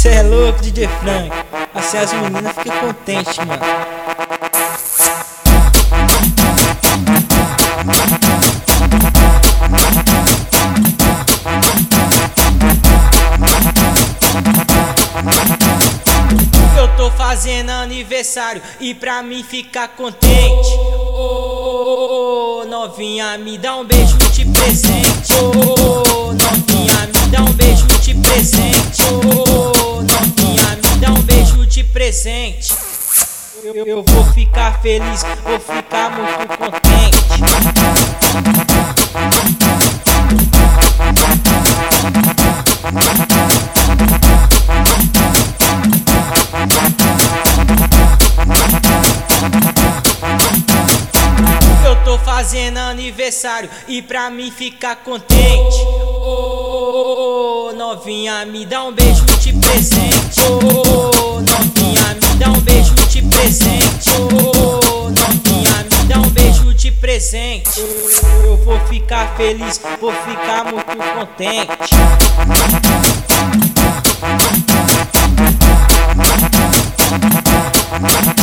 Cê é louco, DJ Frank. Assim as meninas ficam contentes, mano. Eu tô fazendo aniversário e pra mim ficar contente. Ô, novinha, me dá um beijo de presente. Presente. Eu, eu vou ficar feliz, vou ficar muito contente. Eu tô fazendo aniversário e pra mim ficar contente. Ô, novinha, me dá um beijo de presente. de presente. Eu vou ficar feliz, vou ficar muito contente. Thank